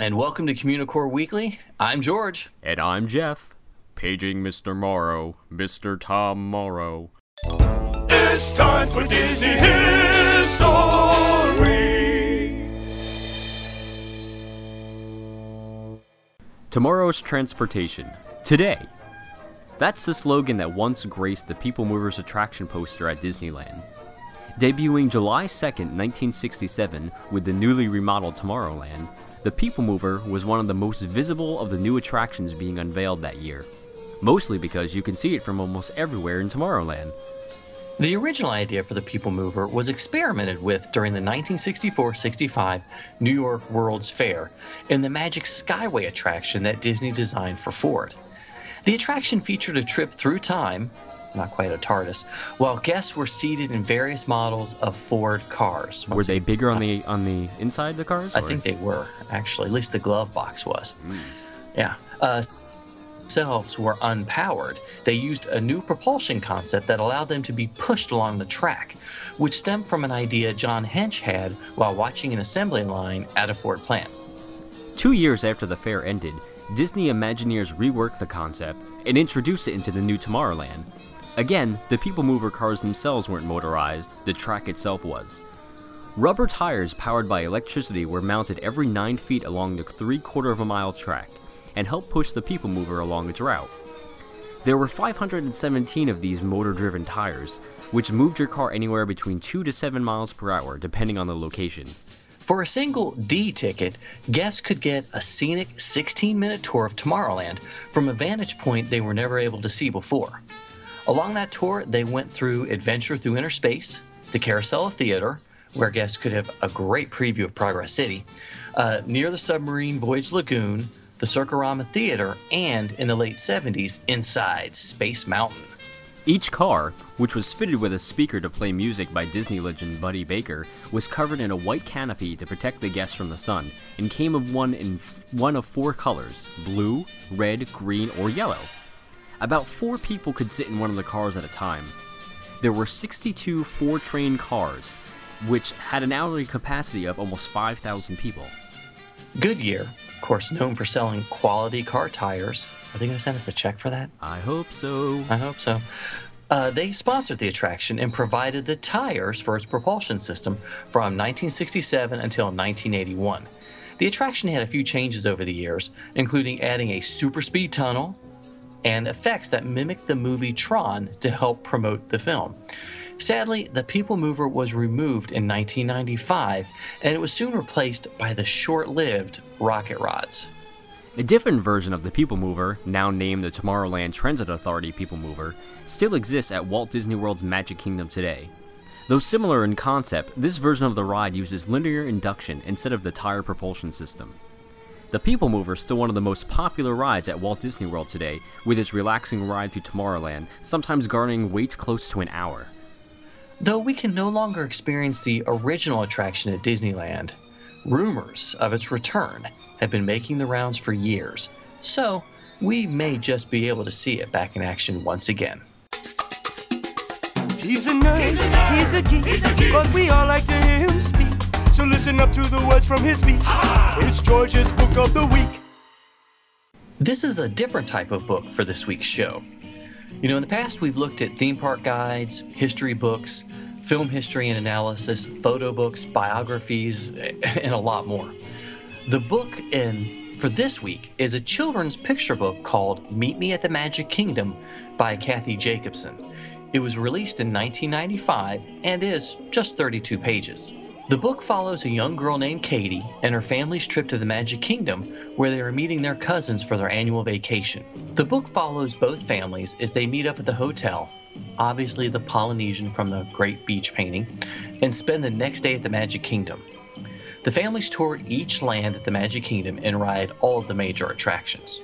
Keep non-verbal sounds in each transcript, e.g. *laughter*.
and welcome to Communicore Weekly. I'm George. And I'm Jeff. Paging Mr. Morrow, Mr. Tom Morrow. It's time for Disney History. Tomorrow's transportation. Today. That's the slogan that once graced the People Movers attraction poster at Disneyland. Debuting July 2nd, 1967, with the newly remodeled Tomorrowland, the People Mover was one of the most visible of the new attractions being unveiled that year. Mostly because you can see it from almost everywhere in Tomorrowland. The original idea for the People Mover was experimented with during the 1964 65 New York World's Fair in the Magic Skyway attraction that Disney designed for Ford. The attraction featured a trip through time, not quite a TARDIS, while guests were seated in various models of Ford cars. Were they bigger on the on the inside of the cars? I or- think they were, actually. At least the glove box was. Yeah. Uh, themselves were unpowered. They used a new propulsion concept that allowed them to be pushed along the track, which stemmed from an idea John Hench had while watching an assembly line at a Ford plant. Two years after the fair ended, Disney Imagineers reworked the concept and introduced it into the new Tomorrowland. Again, the People Mover cars themselves weren't motorized, the track itself was. Rubber tires powered by electricity were mounted every 9 feet along the 3 quarter of a mile track and helped push the People Mover along its route. There were 517 of these motor driven tires, which moved your car anywhere between 2 to 7 miles per hour depending on the location. For a single D ticket, guests could get a scenic 16 minute tour of Tomorrowland from a vantage point they were never able to see before. Along that tour, they went through Adventure Through Inner Space, the Carousel of Theater, where guests could have a great preview of Progress City, uh, near the submarine Voyage Lagoon, the Circarama Theater, and in the late 70s, inside Space Mountain. Each car, which was fitted with a speaker to play music by Disney legend Buddy Baker, was covered in a white canopy to protect the guests from the sun, and came of one in f- one of four colors: blue, red, green, or yellow. About four people could sit in one of the cars at a time. There were 62 four-train cars, which had an hourly capacity of almost 5,000 people. Goodyear, of course, known for selling quality car tires. Are they going to send us a check for that? I hope so. I hope so. Uh, they sponsored the attraction and provided the tires for its propulsion system from 1967 until 1981. The attraction had a few changes over the years, including adding a super speed tunnel and effects that mimicked the movie Tron to help promote the film. Sadly, the People Mover was removed in 1995 and it was soon replaced by the short lived Rocket Rods. A different version of the People Mover, now named the Tomorrowland Transit Authority People Mover, still exists at Walt Disney World's Magic Kingdom today. Though similar in concept, this version of the ride uses linear induction instead of the tire propulsion system. The People Mover is still one of the most popular rides at Walt Disney World today, with its relaxing ride through Tomorrowland, sometimes garnering waits close to an hour. Though we can no longer experience the original attraction at Disneyland, rumors of its return have been making the rounds for years, so we may just be able to see it back in action once again. He's a nerd, he's a geek, but we all like to hear him speak. So listen up to the words from his speech. It's George's Book of the Week. This is a different type of book for this week's show. You know, in the past, we've looked at theme park guides, history books, film history and analysis, photo books, biographies, *laughs* and a lot more. The book in for this week is a children's picture book called Meet Me at the Magic Kingdom by Kathy Jakobsen. It was released in 1995 and is just 32 pages. The book follows a young girl named Katie and her family's trip to the Magic Kingdom, where they are meeting their cousins for their annual vacation. The book follows both families as they meet up at the hotel obviously the Polynesian from the Great Beach painting, and spend the next day at the Magic Kingdom. The families tour each land at the Magic Kingdom and ride all of the major attractions.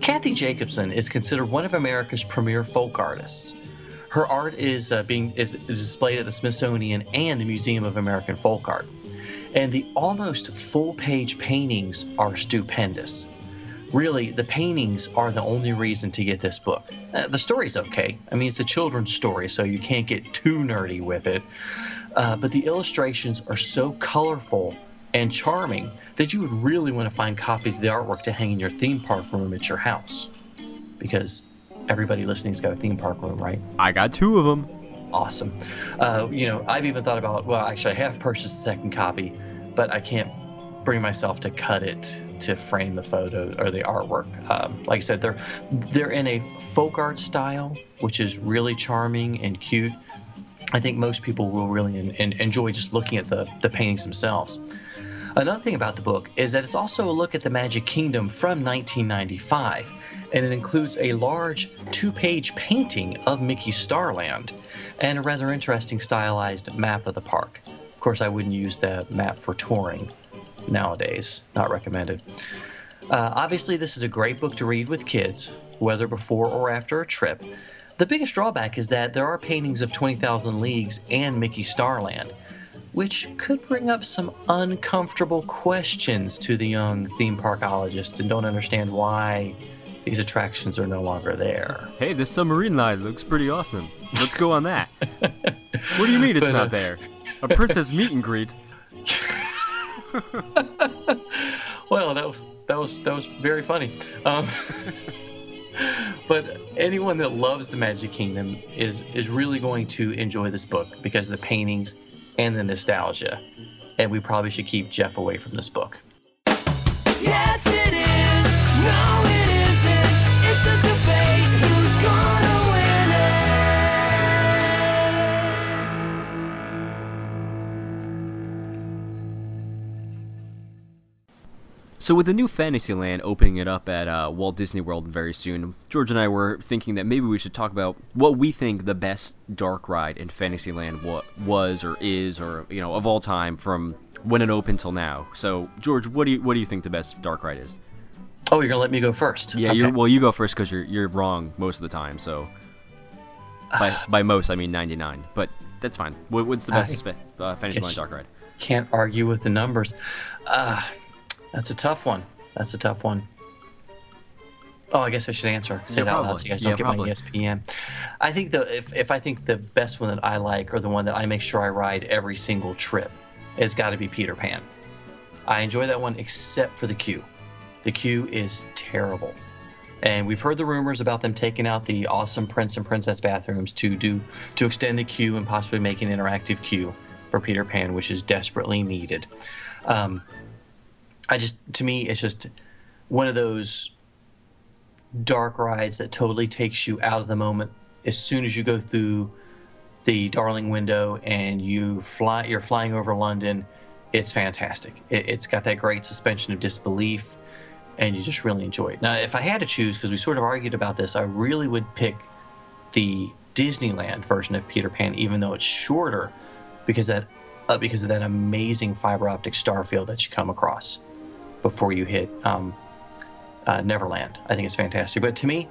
Kathy Jakobsen is considered one of America's premier folk artists. Her art is uh, being is, is displayed at the Smithsonian and the Museum of American Folk Art, and the almost full-page paintings are stupendous. Really, the paintings are the only reason to get this book. Uh, the story's okay. I mean, it's a children's story, so you can't get too nerdy with it. Uh, but the illustrations are so colorful and charming that you would really want to find copies of the artwork to hang in your theme park room at your house. Because everybody listening's got a theme park room, right? I got two of them. Awesome. Uh, you know, I've even thought about, well, actually, I have purchased a second copy, but I can't bring myself to cut it to frame the photo or the artwork. Um, like I said, they're they're in a folk art style, which is really charming and cute. I think most people will really en- en- enjoy just looking at the, the paintings themselves. Another thing about the book is that it's also a look at the Magic Kingdom from 1995, and it includes a large two page painting of Mickey Starland and a rather interesting stylized map of the park. Of course, I wouldn't use that map for touring nowadays, not recommended. Uh, obviously, this is a great book to read with kids, whether before or after a trip. The biggest drawback is that there are paintings of 20,000 Leagues and Mickey Starland, which could bring up some uncomfortable questions to the young theme parkologist and don't understand why these attractions are no longer there. Hey, this submarine line looks pretty awesome. Let's go on that. *laughs* what do you mean it's But, uh, not there? A princess meet and greet. *laughs* Well, that was that was that was very funny. Um, *laughs* but anyone that loves the Magic Kingdom is is really going to enjoy this book because the paintings and the nostalgia. And we probably should keep Jeff away from this book. Yes, it is. No, So with the new Fantasyland opening it up at uh, Walt Disney World very soon, George and I were thinking that maybe we should talk about what we think the best dark ride in Fantasyland wa- was or is or you know of all time from when it opened till now. So George, what do you what do you think the best dark ride is? Oh, you're gonna let me go first? Yeah, Okay. well you go first because you're you're wrong most of the time. So *sighs* by by most I mean 99, but that's fine. What, what's the best fa- uh, Fantasyland dark ride? can't argue with the numbers. Uh, that's a tough one. That's a tough one. Oh, I guess I should answer. Say Yeah, it out loud so you guys Yeah, don't get my ESPN. I think the if, if I think the best one that I like or the one that I make sure I ride every single trip, it's got to be Peter Pan. I enjoy that one except for the queue. The queue is terrible. And we've heard the rumors about them taking out the awesome prince and princess bathrooms to do to extend the queue and possibly make an interactive queue for Peter Pan, which is desperately needed. Um, I just to me it's just one of those dark rides that totally takes you out of the moment as soon as you go through the Darling window and you fly you're flying over London. It's fantastic. It, it's got that great suspension of disbelief and you just really enjoy it. Now, if I had to choose, because we sort of argued about this, I really would pick the Disneyland version of Peter Pan, even though it's shorter, because that uh, because of that amazing fiber optic star field that you come across before you hit um, uh, Neverland. I think it's fantastic. But to me,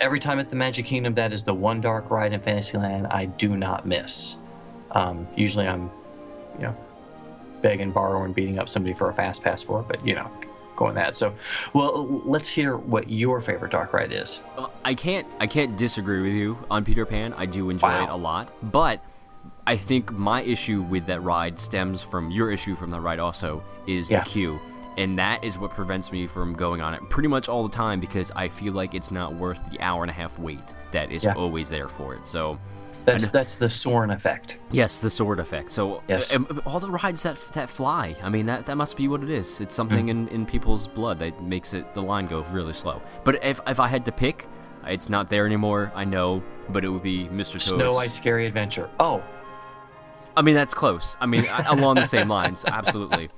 every time at the Magic Kingdom, that is the one dark ride in Fantasyland I do not miss. Um, usually, I'm, you know, begging, borrowing, beating up somebody for a fast pass for it, but you know, going that. So, well, let's hear what your favorite dark ride is. I can't I can't disagree with you on Peter Pan. I do enjoy Wow. it a lot, but I think my issue with that ride stems from your issue from the ride also is Yeah. the queue. And that is what prevents me from going on it pretty much all the time because I feel like it's not worth the hour and a half wait that is Yeah. always there for it. So, That's that's the Soarin' effect. yes, the sword effect. So, Yes. um, all the rides that that fly, I mean, that, that must be what it is. It's something in, in people's blood that makes it the line go really slow. But if, if I had to pick, it's not there anymore, I know, but it would be Mr. Toad's. Snow White's Scary Adventure. Oh, I mean, that's close. I mean, along the same lines, *laughs* absolutely.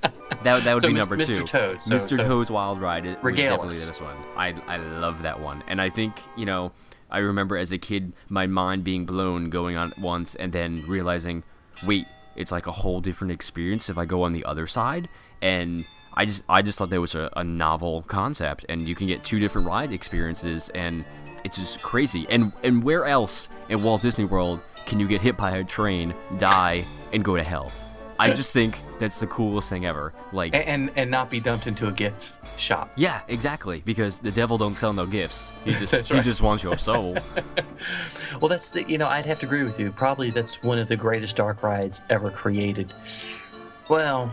That, that would So be number Mr. two. Toad, so- Mr. so- Toad's Wild Ride is definitely this one. I, I love that one. And I think, you know, I remember as a kid, my mind being blown going on once and then realizing, wait, it's like a whole different experience if I go on the other side. And I just I just thought that was a, a novel concept, and you can get two different ride experiences, and it's just crazy. And and where else in Walt Disney World can you get hit by a train, die, and go to hell? I just think that's the coolest thing ever. Like, and and not be dumped into a gift shop. yeah, exactly. Because the devil don't sell no gifts. He just *laughs* he right. just wants your soul. *laughs* Well, that's the you know I'd have to agree with you. Probably that's one of the greatest dark rides ever created. Well,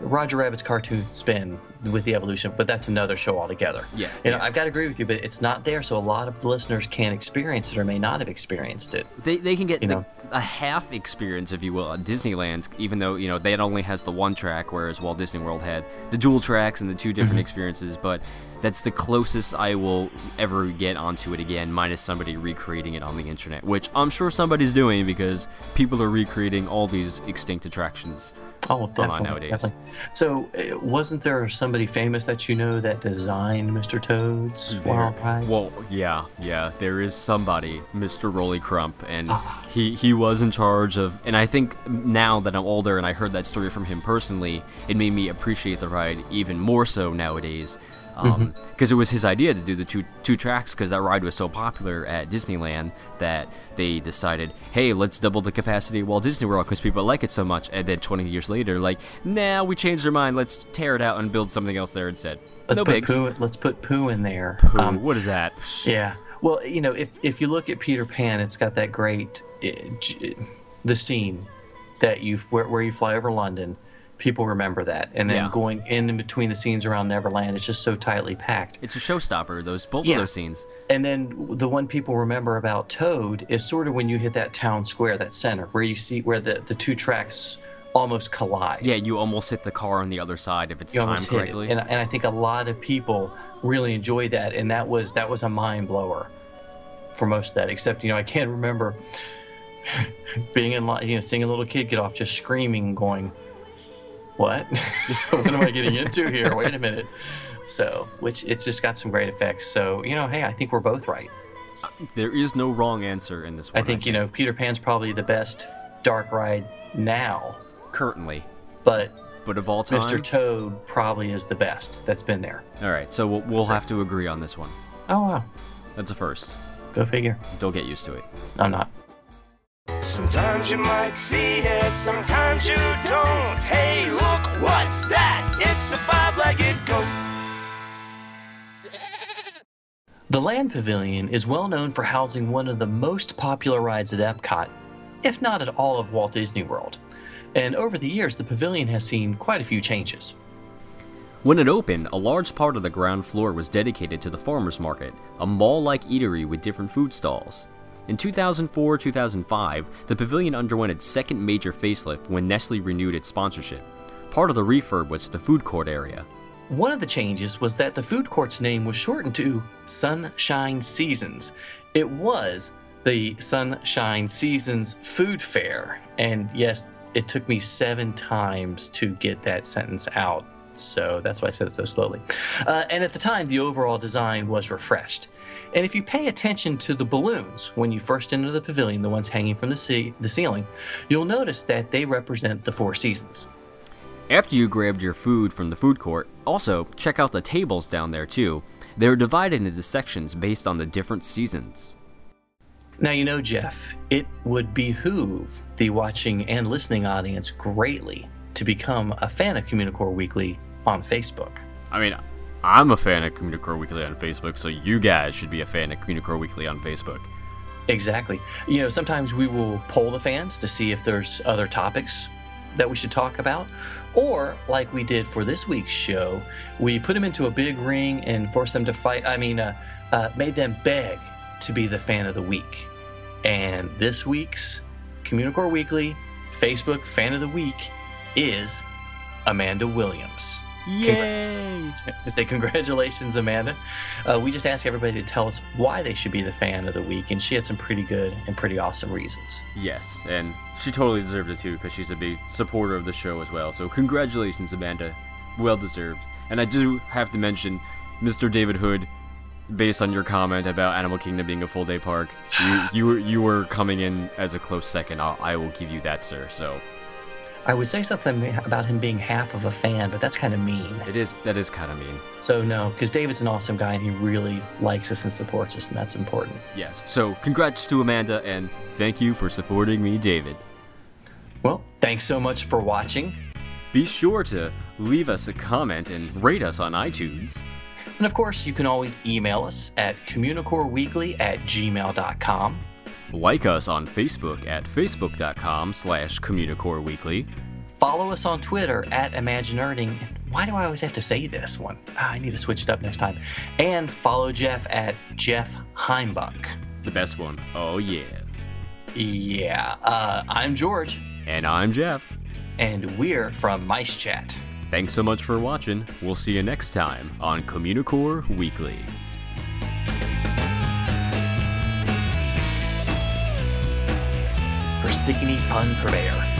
Roger Rabbit's cartoon spin with the evolution, but that's another show altogether. Yeah, you know yeah. I've got to agree with you, but it's not there, so a lot of the listeners can't experience it or may not have experienced it. They, they can get You the, know. a half experience, if you will, at Disneyland, even though you know that only has the one track, whereas Walt Disney World had the dual tracks and the two Mm-hmm. different experiences. But that's the closest I will ever get onto it again, minus somebody recreating it on the internet, which I'm sure somebody's doing because people are recreating all these extinct attractions. Oh, definitely. definitely. So, uh, wasn't there somebody famous that you know that designed Mr. Toad's Wild Ride? Well, yeah, yeah. There is somebody, Mr. Rolly Crump, and Ah. he he was in charge of. And I think now that I'm older and I heard that story from him personally, it made me appreciate the ride even more so nowadays. Because Mm-hmm. it was his idea to do the two two tracks, because that ride was so popular at Disneyland that they decided, hey, let's double the capacity of Walt Disney World because people like it so much. And then 20 years later, like, nah, we changed our mind. Let's tear it out and build something else there instead. let's no put bigs. poo. Let's put poo in there. Pooh, Um, what is that? Yeah. Well, you know, if if you look at Peter Pan, it's got that great uh, j- the scene that you where, where you fly over London. People remember that, and then Yeah. going in and between the scenes around Neverland, it's just so tightly packed. It's a showstopper. Those both Yeah. of those scenes. And then the one people remember about Toad is sort of when you hit that town square, that center, where you see where the the two tracks almost collide. Yeah, you almost hit the car on the other side if it's you timed hit it. correctly. And, and I think a lot of people really enjoyed that, and that was that was a mind blower for most of that. Except you know I can't remember *laughs* being in line, you know, seeing a little kid get off just screaming, going, "What? *laughs* what am I getting into here? Wait a minute." So, which it's just got some great effects. So you know, hey, I think we're both right. there is no wrong answer in this one. I one. think you know Peter Pan's probably the best dark ride now, currently, but but of all time. Mr. Toad probably is the best that's been there. all right, so we'll, we'll have to agree on this one. Oh wow, That's a first. go figure. Don't get used to it. I'm not. Sometimes you might see it, sometimes you don't. Hey, look, what's that? It's a five-legged goat. The Land Pavilion is well known for housing one of the most popular rides at Epcot, if not at all of Walt Disney World. And over the years, the pavilion has seen quite a few changes. When it opened, a large part of the ground floor was dedicated to the farmers market, a mall-like eatery with different food stalls. In 2004-2005, the pavilion underwent its second major facelift when Nestle renewed its sponsorship. Part of the refurb was the food court area. One of the changes was that the food court's name was shortened to Sunshine Seasons. It was the Sunshine Seasons Food Fair. And yes, it took me seven times to get that sentence out. So that's why I said it so slowly. Uh, and at the time, the overall design was refreshed. And if you pay attention to the balloons when you first enter the pavilion, the ones hanging from the, ce- the ceiling, you'll notice that they represent the four seasons. After you grabbed your food from the food court, also check out the tables down there too. They're divided into sections based on the different seasons. Now, you know, Jeff, it would behoove the watching and listening audience greatly to become a fan of Communicore Weekly on Facebook. I mean, I'm a fan of Communicore Weekly on Facebook, so you guys should be a fan of Communicore Weekly on Facebook. Exactly. You know, sometimes we will poll the fans to see if there's other topics that we should talk about. Or, like we did for this week's show, we put them into a big ring and forced them to fight. I mean, uh, uh, made them beg to be the fan of the week. And this week's Communicore Weekly Facebook fan of the week is Amanda Williams. Yay! To *laughs* say congratulations, Amanda. Uh, we just asked everybody to tell us why they should be the fan of the week, and she had some pretty good and pretty awesome reasons. Yes, and she totally deserved it too because she's a big supporter of the show as well. So congratulations, Amanda. Well deserved. And I do have to mention Mr. David Hood. based on your comment about Animal Kingdom being a full day park, you you were you were coming in as a close second. I'll, I will give you that, sir. So I would say something about him being half of a fan, but that's kind of mean. it is that is kind of mean. So no, because David's an awesome guy and he really likes us and supports us, and that's important. Yes. So congrats to Amanda and thank you for supporting me, David. Well, thanks so much for watching. Be sure to leave us a comment and rate us on iTunes. And of course, you can always email us at communicoreweekly at gmail.com. Like us on Facebook at facebook.com slash communicoreweekly. Follow us on Twitter at ImagiNERDing. Why do I always have to say this one? Ah, I need to switch it up next time. And follow Jeff at Jeff Heimbuck. The best one. Oh yeah. Yeah, uh, I'm George, And I'm Jeff. and we're from Mice Chat. Thanks so much for watching. We'll see you next time on Communicore Weekly. For Stickney Pun Purveyor.